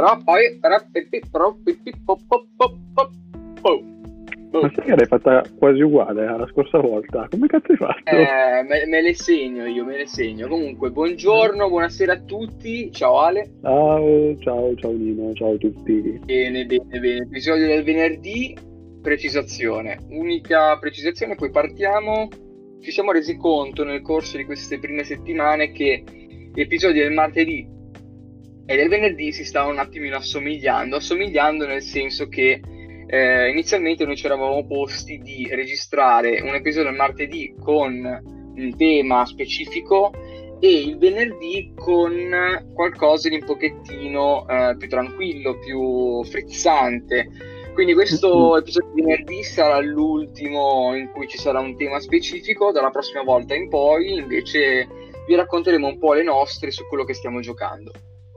Però poi... Ma sai che l'hai fatta quasi uguale alla scorsa volta? Come cazzo hai fatto? Eh, me, me, le segno io, me le segno. Comunque, buongiorno, buonasera a tutti. Ciao Ale. Ciao, ciao, ciao Nino, ciao a tutti. Bene, bene, bene. Episodio del venerdì, precisazione. Unica precisazione, poi partiamo. Ci siamo resi conto nel corso di queste prime settimane che gli episodi del martedì e del venerdì si stavano un attimino assomigliando, assomigliando nel senso che eh, inizialmente noi ci eravamo posti di registrare un episodio il martedì con un tema specifico e il venerdì con qualcosa di un pochettino eh, più tranquillo, più frizzante. Quindi questo mm-hmm. episodio di venerdì sarà l'ultimo in cui ci sarà un tema specifico, dalla prossima volta in poi invece vi racconteremo un po' le nostre su quello che stiamo giocando.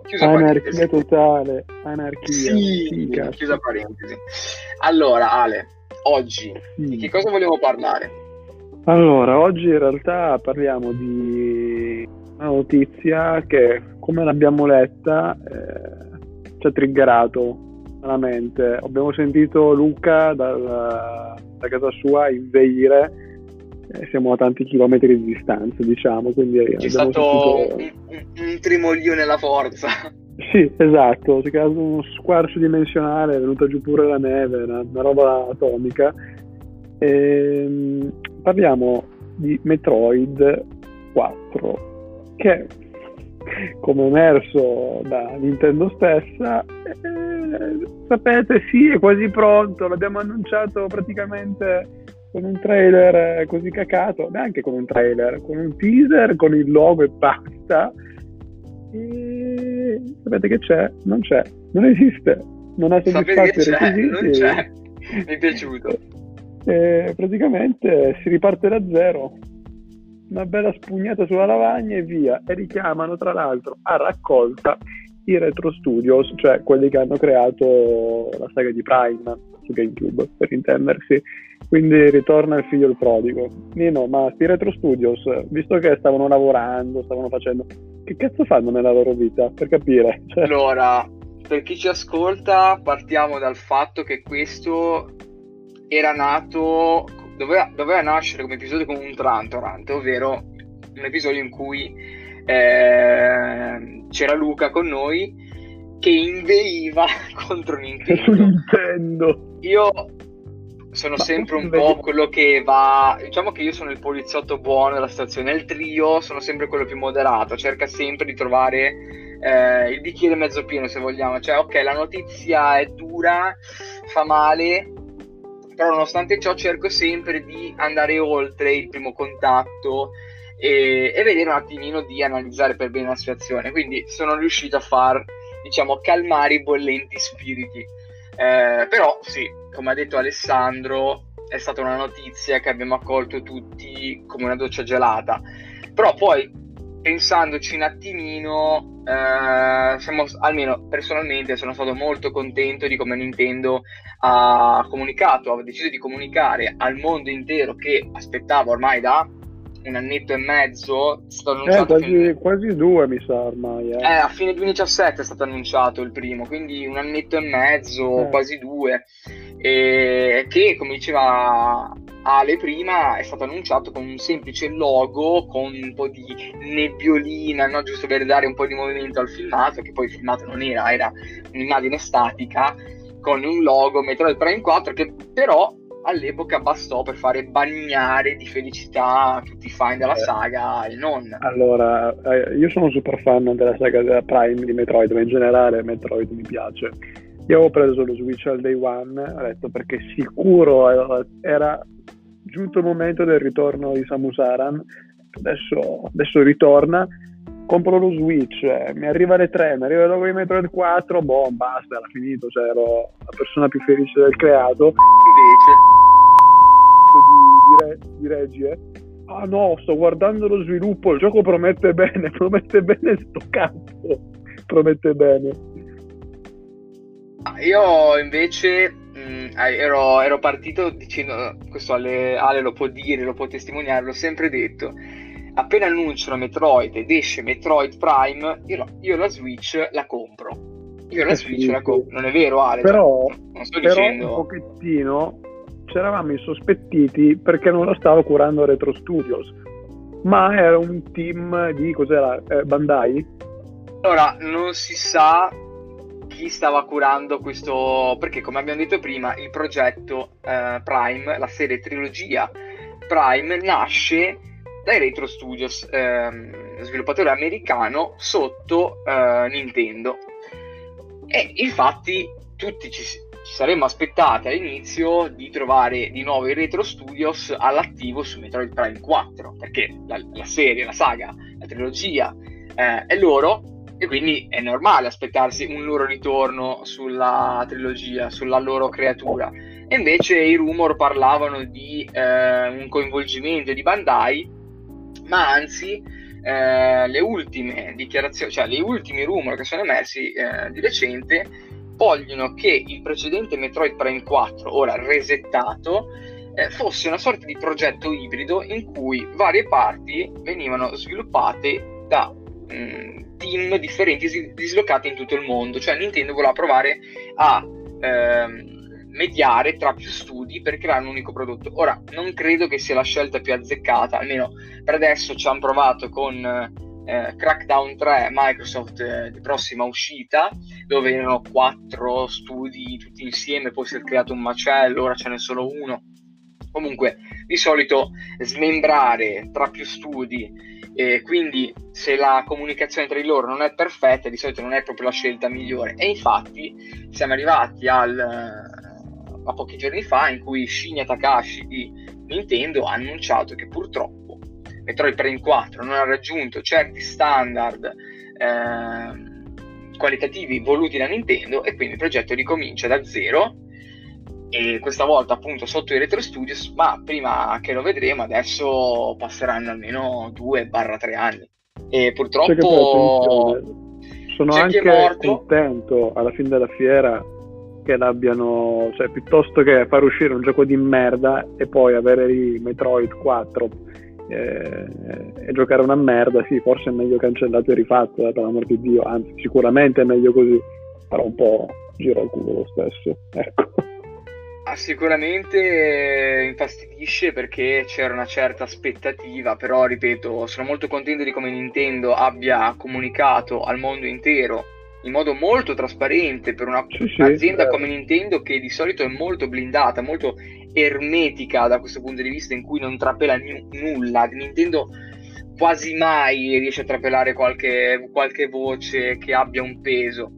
Chiusa anarchia totale, anarchia. Sì, chiusa parentesi. Allora, Ale, oggi sì. di che cosa volevo parlare? Allora, oggi in realtà parliamo di una notizia che, come l'abbiamo letta, eh, ci ha triggerato veramente. Abbiamo sentito Luca dal, da casa sua inveire eh, siamo a tanti chilometri di distanza, diciamo. Quindi C'è stato sentito... un, un trimoglio nella forza. Sì, esatto, si è creato uno squarcio dimensionale, è venuta giù pure la neve, una, una roba atomica. E, ehm, parliamo di Metroid 4, che come emerso da Nintendo stessa, eh, sapete, sì, è quasi pronto, l'abbiamo annunciato praticamente con un trailer così cacato, neanche con un trailer, con un teaser, con il logo e basta. E sapete che c'è? Non c'è, non esiste, non ha soddisfatto i requisiti. Non c'è, mi è piaciuto. E praticamente si riparte da zero, una bella spugnata sulla lavagna e via. E richiamano tra l'altro a raccolta i Retro Studios, cioè quelli che hanno creato la saga di Prime su GameCube, per intendersi quindi ritorna il figlio il prodigo. Nino, ma sti Retro Studios, visto che stavano lavorando, stavano facendo, che cazzo fanno nella loro vita? Per capire. Cioè... Allora, per chi ci ascolta, partiamo dal fatto che questo era nato, doveva, doveva nascere come episodio con un Trantorant, ovvero un episodio in cui eh, c'era Luca con noi che inveiva contro Nintendo. Nintendo. Io sono Ma sempre un po' quello che va. Diciamo che io sono il poliziotto buono della stazione. Il trio sono sempre quello più moderato, cerca sempre di trovare eh, il bicchiere mezzo pieno, se vogliamo. Cioè, ok, la notizia è dura, fa male, però nonostante ciò cerco sempre di andare oltre il primo contatto e, e vedere un attimino di analizzare per bene la situazione. Quindi sono riuscito a far, diciamo, calmare i bollenti spiriti. Eh, però sì, come ha detto Alessandro, è stata una notizia che abbiamo accolto tutti come una doccia gelata. Però poi, pensandoci un attimino, eh, siamo, almeno personalmente sono stato molto contento di come Nintendo ha comunicato, ha deciso di comunicare al mondo intero che aspettava ormai da un annetto e mezzo. È stato annunciato eh, quasi, fine... quasi, due, mi sa ormai. Eh. eh. a fine 2017 è stato annunciato il primo, quindi un annetto e mezzo, eh. quasi due. E che, come diceva Ale prima, è stato annunciato con un semplice logo con un po' di nebbiolina, no? giusto per dare un po' di movimento al filmato, che poi il filmato non era, era un'immagine statica con un logo Metroid Prime 4 che però all'epoca bastò per fare bagnare di felicità tutti i fan della eh. saga e non. Allora, eh, io sono super fan della saga della Prime di Metroid, ma in generale Metroid mi piace. Io avevo preso lo Switch al day one, ho detto perché sicuro era giunto il momento del ritorno di Samus Aran, adesso, adesso ritorna, compro lo Switch, eh, mi arriva le 3, mi arriva logo di Metroid 4, boh, basta, era finito, cioè ero la persona più felice del creato. Invece re, di regie. Ah no, sto guardando lo sviluppo, il gioco promette bene, promette bene sto cazzo, promette bene. Io invece mh, ero, ero, partito dicendo, questo Ale, Ale lo può dire, lo può testimoniare, l'ho sempre detto, appena annunciano Metroid ed esce Metroid Prime, io, io la Switch la compro. Io la Switch la compro, non è vero Ale, però, cioè, non sto però dicendo... un pochettino eravamo insospettiti perché non lo stava curando Retro Studios, ma era un team di cos'era? Eh, Bandai? Allora, non si sa chi stava curando questo, perché come abbiamo detto prima, il progetto eh, Prime, la serie trilogia Prime, nasce dai Retro Studios, ehm, sviluppatore americano sotto eh, Nintendo. E infatti tutti ci, ci, saremmo aspettati all'inizio di trovare di nuovo i Retro Studios all'attivo su Metroid Prime 4, perché la, la serie, la saga, la trilogia eh, è loro e quindi è normale aspettarsi un loro ritorno sulla trilogia, sulla loro creatura. E invece i rumor parlavano di eh, un coinvolgimento di Bandai, ma anzi eh, le ultime dichiarazioni, cioè gli ultimi rumor che sono emersi eh, di recente vogliono che il precedente Metroid Prime 4, ora resettato, eh, fosse una sorta di progetto ibrido in cui varie parti venivano sviluppate da mh, mm, team differenti dislocati in tutto il mondo. Cioè Nintendo voleva provare a ehm, mediare tra più studi per creare un unico prodotto. Ora, non credo che sia la scelta più azzeccata, almeno per adesso ci hanno provato con eh, Crackdown 3 Microsoft eh, di prossima uscita, dove erano quattro studi tutti insieme, poi si è creato un macello, ora ce n'è solo uno. Comunque, di solito smembrare tra più studi e quindi se la comunicazione tra di loro non è perfetta, di solito non è proprio la scelta migliore. E infatti siamo arrivati al, a pochi giorni fa in cui Shinya Takashi di Nintendo ha annunciato che purtroppo Metroid Prime 4 non ha raggiunto certi standard eh, qualitativi voluti da Nintendo e quindi il progetto ricomincia da zero. E questa volta appunto sotto i Retro Studios, ma prima che lo vedremo adesso passeranno almeno 2-3 anni. E purtroppo sono anche contento alla fine della fiera che l'abbiano, cioè piuttosto che far uscire un gioco di merda e poi avere i Metroid 4 eh, e giocare una merda, sì, forse è meglio cancellato e rifatto, eh, per l'amor di Dio, anzi sicuramente è meglio così, però un po' giro al culo lo stesso, ecco. Ah, sicuramente infastidisce perché c'era una certa aspettativa, però ripeto, sono molto contento di come Nintendo abbia comunicato al mondo intero in modo molto trasparente per una, sì, un'azienda sì, come Nintendo che di solito è molto blindata, molto ermetica da questo punto di vista in cui non trapela n- nulla. Nintendo quasi mai riesce a trapelare qualche, qualche voce che abbia un peso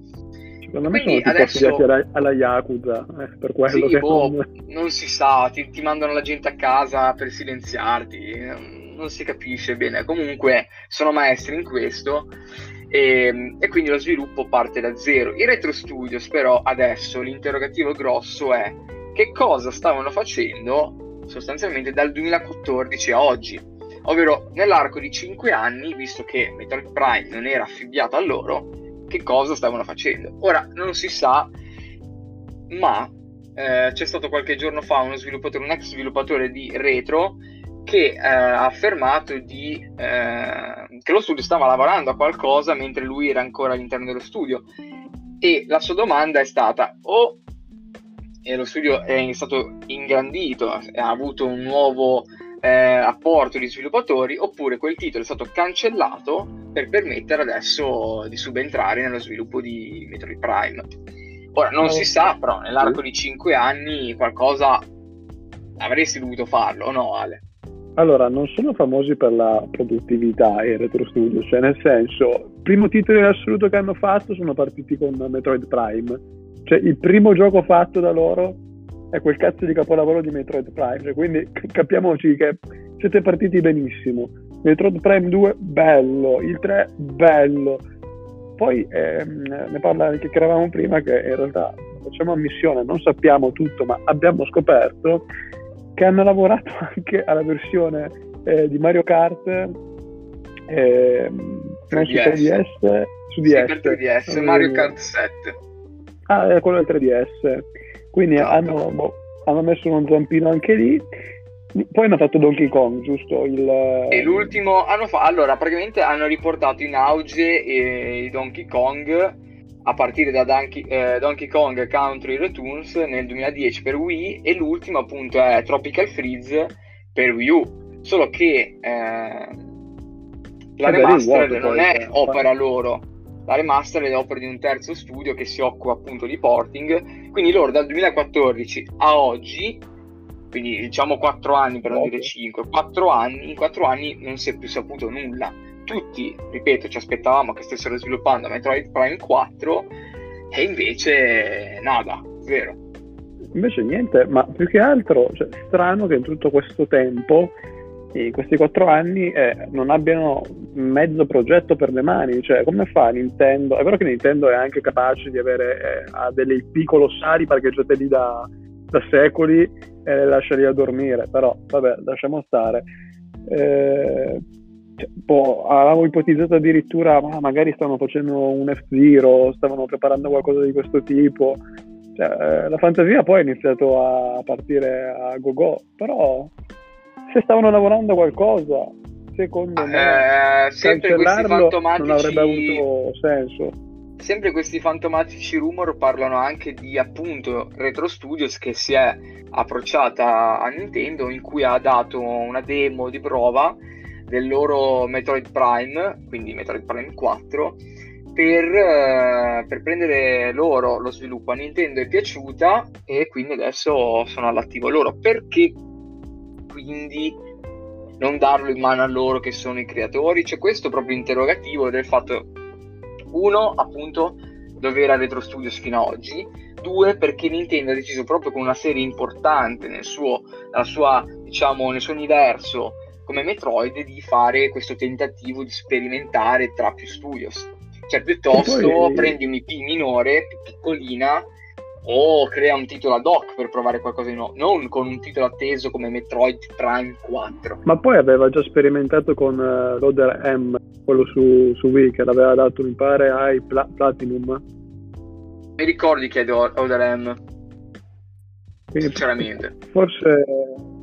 Secondo me Quindi sono adesso... alla, alla Yakuza, eh, per quello sì, che boh, non... non... si sa, ti, ti, mandano la gente a casa per silenziarti, non si capisce bene. Comunque sono maestri in questo e, ehm, e quindi lo sviluppo parte da zero. I Retro Studios però adesso l'interrogativo grosso è che cosa stavano facendo sostanzialmente dal 2014 a oggi ovvero nell'arco di 5 anni, visto che Metal Prime non era affibbiato a loro, che cosa stavano facendo. Ora non si sa, ma eh, c'è stato qualche giorno fa uno sviluppatore, un ex sviluppatore di retro che eh, ha affermato di, eh, che lo studio stava lavorando a qualcosa mentre lui era ancora all'interno dello studio e la sua domanda è stata o lo studio è stato ingrandito, ha avuto un nuovo eh, apporto di sviluppatori oppure quel titolo è stato cancellato per permettere adesso di subentrare nello sviluppo di Metroid Prime. Ora non si sa, però nell'arco di 5 anni qualcosa avresti dovuto farlo, no Ale? Allora, non sono famosi per la produttività e Retro Studio, cioè nel senso, il primo titolo in assoluto che hanno fatto sono partiti con Metroid Prime, cioè il primo gioco fatto da loro è quel cazzo di capolavoro di Metroid Prime. Cioè, quindi capiamoci che siete partiti benissimo. Metroid Prime 2, bello. Il 3, bello. Poi ehm, ne parla che eravamo prima che in realtà facciamo ammissione, non sappiamo tutto, ma abbiamo scoperto che hanno lavorato anche alla versione eh, di Mario Kart eh, 3DS. su DS. Sì, 3DS, Mario Kart 7. Ah, è quello del 3DS. Quindi esatto. hanno, boh, hanno, messo uno zampino anche lì. Poi hanno fatto Donkey Kong, giusto? Il... E l'ultimo hanno fa- allora praticamente hanno riportato in auge eh, Donkey Kong a partire da Donkey, eh, Donkey Kong Country Returns nel 2010 per Wii e l'ultimo appunto è Tropical Freeze per Wii U. Solo che eh, la remaster non è opera loro, la remaster è opera di un terzo studio che si occupa appunto di porting, quindi loro dal 2014 a oggi, quindi diciamo 4 anni per non okay. dire 5, 4 anni, in 4 anni non si è più saputo nulla. Tutti, ripeto, ci aspettavamo che stessero sviluppando Metroid Prime 4 e invece nada, zero. Invece niente, ma più che altro, cioè, strano che in tutto questo tempo in questi quattro anni eh, non abbiano mezzo progetto per le mani, cioè come fa Nintendo? È vero che Nintendo è anche capace di avere eh, delle IP colossali parcheggiate lì da, da secoli e le lascia lì a dormire, però vabbè, lasciamo stare. Eh, boh, avevamo ipotizzato addirittura, ma magari stavano facendo un F-Zero, stavano preparando qualcosa di questo tipo. Cioè, eh, la fantasia poi ha iniziato a partire a go-go, però se stavano lavorando a qualcosa, secondo me, eh, fantomatici... non avrebbe avuto senso. Sempre questi fantomatici rumor parlano anche di appunto Retro Studios che si è approcciata a Nintendo in cui ha dato una demo di prova del loro Metroid Prime, quindi Metroid Prime 4, per, eh, per, prendere loro lo sviluppo a Nintendo è piaciuta e quindi adesso sono all'attivo loro. Perché quindi non darlo in mano a loro che sono i creatori? C'è questo proprio interrogativo del fatto, uno, appunto, dove era Retro Studios fino ad oggi, due, perché Nintendo ha deciso proprio con una serie importante nel suo, sua, diciamo, nel suo universo come Metroid di fare questo tentativo di sperimentare tra più studios. Cioè, piuttosto poi... prendi un'IP minore, più piccolina, o crea un titolo ad hoc per provare qualcosa di nuovo, non con un titolo atteso come Metroid Prime 4. Ma poi aveva già sperimentato con uh, Loader M, quello su, su Wii, che l'aveva dato, mi pare, ai Pla- Platinum. Mi ricordi che è Loader M? Quindi, Sinceramente. Forse eh,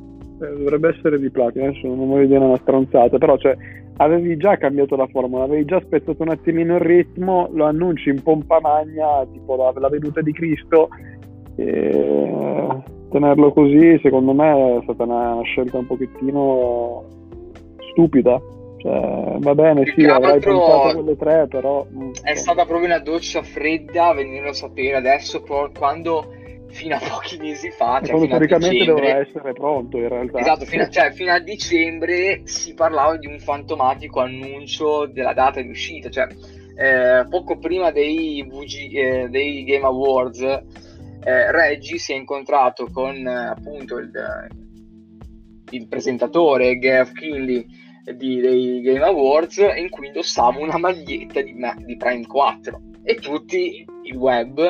dovrebbe essere di Platinum, adesso non voglio dire una stronzata, però cioè avevi già cambiato la formula, avevi già spezzato un attimino il ritmo, lo annunci in pompa magna, tipo la, la venuta di Cristo, e tenerlo così secondo me è stata una, una scelta un pochettino stupida. Cioè, va bene, Più sì, avrai pensato quelle tre, però... È stata proprio una doccia fredda venirlo a sapere adesso, quando fino a pochi mesi fa. Cioè fino storicamente doveva essere pronto in realtà. Esatto, fino a, cioè, fino a, dicembre si parlava di un fantomatico annuncio della data di uscita, cioè eh, poco prima dei, VG, eh, dei Game Awards eh, Reggie si è incontrato con appunto il, il presentatore Geoff Kinley di, dei Game Awards in cui indossava una maglietta di, di Prime 4 e tutti il web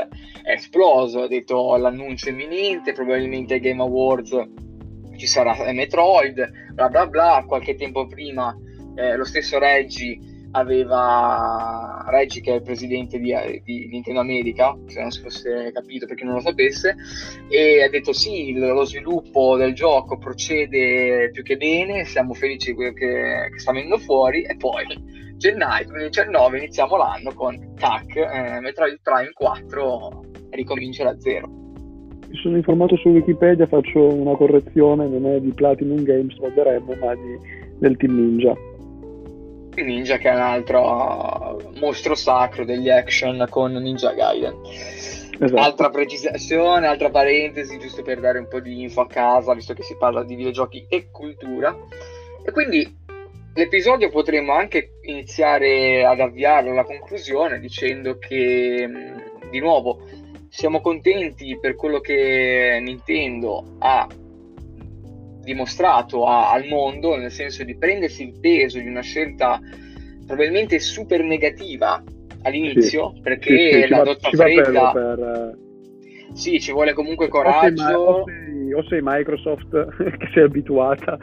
è esploso, ha detto l'annuncio imminente, probabilmente Game Awards ci sarà Metroid, bla bla bla, qualche tempo prima eh, lo stesso Reggie aveva Reggie che è il presidente di, di, Nintendo America se non si fosse capito per chi non lo sapesse e ha detto sì lo sviluppo del gioco procede più che bene siamo felici di quello che, che sta venendo fuori. E poi gennaio 2019 iniziamo l'anno con TAC eh, Metroid Prime 4 ricomincia da zero mi sono informato su Wikipedia faccio una correzione non è di Platinum Games Roderem ma di, del Team Ninja Ninja che è un altro mostro sacro degli action con Ninja Gaiden. Esatto. Altra precisazione, altra parentesi, giusto per dare un po' di info a casa, visto che si parla di videogiochi e cultura. E quindi l'episodio potremmo anche iniziare ad avviarlo alla conclusione dicendo che, di nuovo, siamo contenti per quello che Nintendo ha dimostrato a, al mondo, nel senso di prendersi il peso di una scelta probabilmente super negativa all'inizio, sì, perché sì, sì, la dotta fredda... Per. Sì, ci vuole comunque coraggio. O sei, o sei Microsoft che sei abituata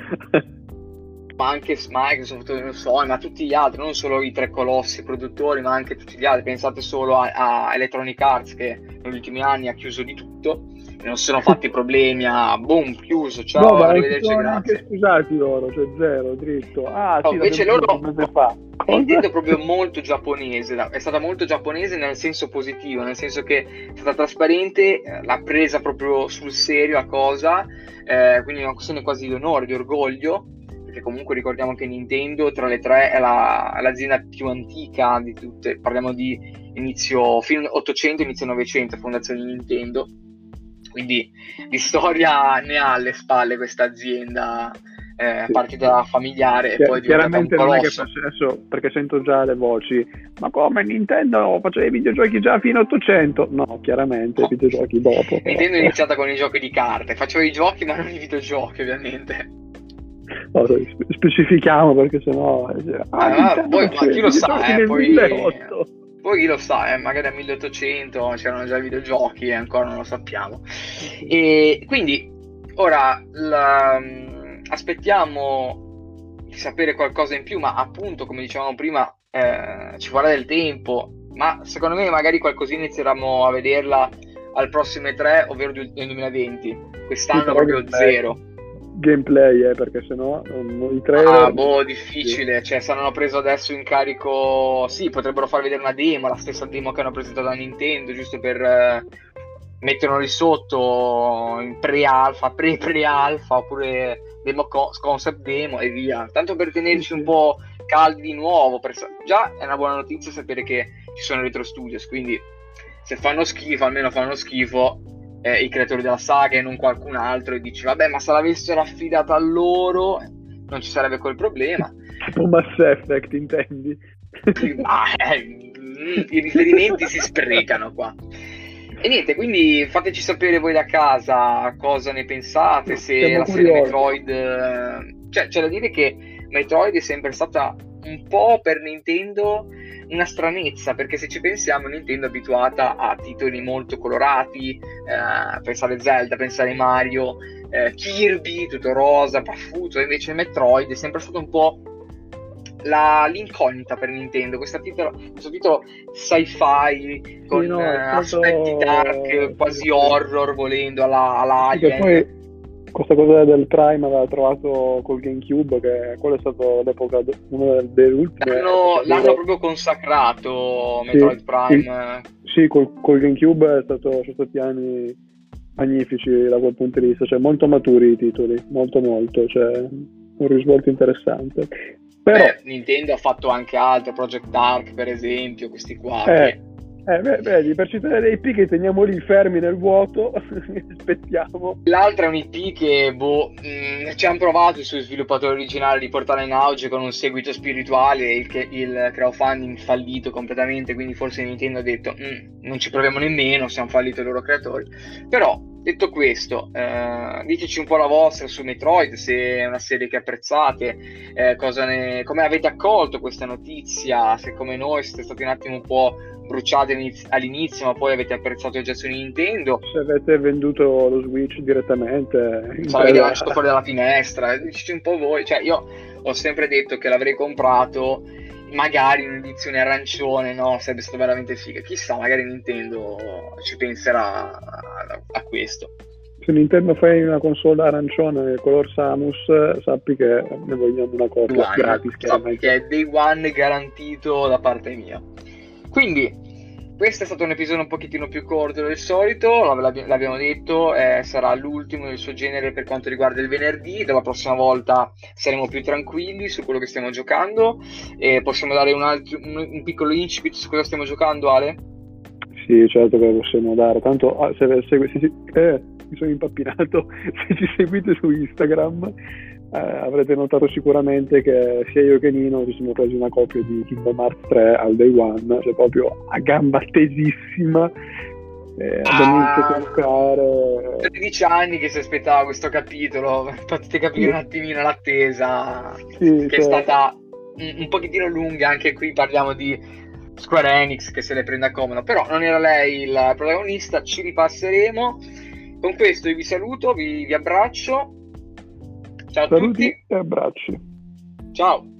ma anche Microsoft, non so, ma tutti gli altri, non solo i tre colossi produttori, ma anche tutti gli altri. Pensate solo a, a Electronic Arts che negli ultimi anni ha chiuso di tutto e non si sono fatti problemi a boom, chiuso, ciao, no, arrivederci, grazie. Anche scusati loro, cioè zero, dritto. Ah, no, sì, invece loro, fa. Nintendo proprio molto giapponese, è stata molto giapponese nel senso positivo, nel senso che è stata trasparente, eh, l'ha presa proprio sul serio la cosa, eh, quindi è una questione quasi di onore, di orgoglio, perché comunque ricordiamo che Nintendo tra le tre è, la, è l'azienda più antica di tutte, parliamo di inizio fino 800, inizio 900, fondazione di Nintendo, quindi di storia ne ha alle spalle questa azienda eh, sì. partita familiare Chiar- e poi chiaramente non è che adesso perché sento già le voci ma come Nintendo faceva i videogiochi già fino a 800 no chiaramente no. i videogiochi dopo. Nintendo è iniziata con i giochi di carte. Faceva i giochi ma non i videogiochi ovviamente no, specifichiamo perché sennò ah, ah, poi, ma chi lo sa eh, poi, poi chi lo sa, eh, magari a 1800 c'erano già i videogiochi e ancora non lo sappiamo. E quindi ora la, aspettiamo di sapere qualcosa in più, ma appunto, come dicevamo prima, eh, ci vorrà del tempo. Ma secondo me, magari qualcosina inizieremo a vederla al prossimo E3, ovvero nel 2020. Quest'anno sì, proprio zero. Gameplay, eh, perché sennò non, i trailer... Ah, boh, difficile. Sì. Cioè, saranno preso adesso in carico. Sì, potrebbero far vedere una demo, la stessa demo che hanno presentato da Nintendo, giusto per. Eh, metterlo lì sotto in pre-alfa, pre-pre-alfa oppure demo concept demo e via. Tanto per tenerci un po' caldi di nuovo. Per... Già è una buona notizia sapere che ci sono retro studios, quindi se fanno schifo, almeno fanno schifo eh, i creatori della saga e non qualcun altro e dici vabbè ma se l'avessero affidata a loro non ci sarebbe quel problema. Tipo Mass Effect intendi? ma eh, i riferimenti si sprecano qua. E niente, quindi fateci sapere voi da casa cosa ne pensate, se Siamo la serie Metroid... Eh, cioè, c'è da dire che Metroid è sempre stata un po' per Nintendo una stranezza, perché se ci pensiamo Nintendo è abituata a titoli molto colorati, eh, pensare Zelda, pensare Mario, eh, Kirby, tutto rosa, paffuto, invece Metroid è sempre stato un po' la, l'incognita per Nintendo, questo titolo, questo titolo sci-fi con sì, no, eh, aspetti dark, quasi horror volendo alla, alla Alien. Poi questa cosa del Prime aveva trovato col GameCube, che quello è stato all'epoca una delle ultime. L'hanno, l'hanno proprio consacrato Metroid sì, Prime. Sì, sì col, col, GameCube è stato, sono stati anni magnifici da quel punto di vista, cioè molto maturi i titoli, molto molto, cioè un risvolto interessante. Però, Beh, Nintendo ha fatto anche altro, Project Dark per esempio, questi qua. Eh, eh, beh, vedi, per citare dei IP che teniamo lì fermi nel vuoto, aspettiamo. L'altra è un IP che, boh, mh, mm, ci hanno provato i suoi sviluppatori originali di portare in auge con un seguito spirituale, il, il crowdfunding fallito completamente, quindi forse Nintendo ha detto, mm, non ci proviamo nemmeno, siamo falliti i loro creatori. Però Detto questo, eh, diteci un po' la vostra su Metroid, se è una serie che apprezzate, eh, ne, come avete accolto questa notizia, se come noi siete stati un attimo un po' bruciati all'inizio, ma poi avete apprezzato il gesto di Nintendo. Se avete venduto lo Switch direttamente, se l'avete lasciato fuori dalla finestra, diteci un po' voi. Cioè, io ho sempre detto che l'avrei comprato magari un'edizione arancione, no? Sarebbe stato veramente figo. Chissà, magari Nintendo ci penserà a, a questo. Se Nintendo fai una console arancione color Samus, sappi che ne vogliamo una copia gratis. Che è day one garantito da parte mia. Quindi, questo è stato un episodio un pochettino più corto del solito, l'abbiamo detto, eh, sarà l'ultimo del suo genere per quanto riguarda il venerdì, dalla prossima volta saremo più tranquilli su quello che stiamo giocando. E possiamo dare un, altro, un, un piccolo incipit su cosa stiamo giocando Ale? Sì, certo che lo possiamo dare, tanto ah, se, se, se, se eh, mi sono impappinato, se ci seguite su Instagram eh, avrete notato sicuramente che sia io che Nino ci siamo presi una copia di Kingdom Hearts 3 al day one, cioè proprio a gamba tesissima. Eh, abbiamo ah, iniziato a giocare 13 anni che si aspettava questo capitolo potete capire un attimino l'attesa sì, che cioè... è stata un, un pochettino lunga anche qui parliamo di Square Enix che se le prende a comodo però non era lei il protagonista ci ripasseremo. Con questo io vi saluto vi, vi abbraccio Ciao a Saluti tutti e abbracci. Ciao.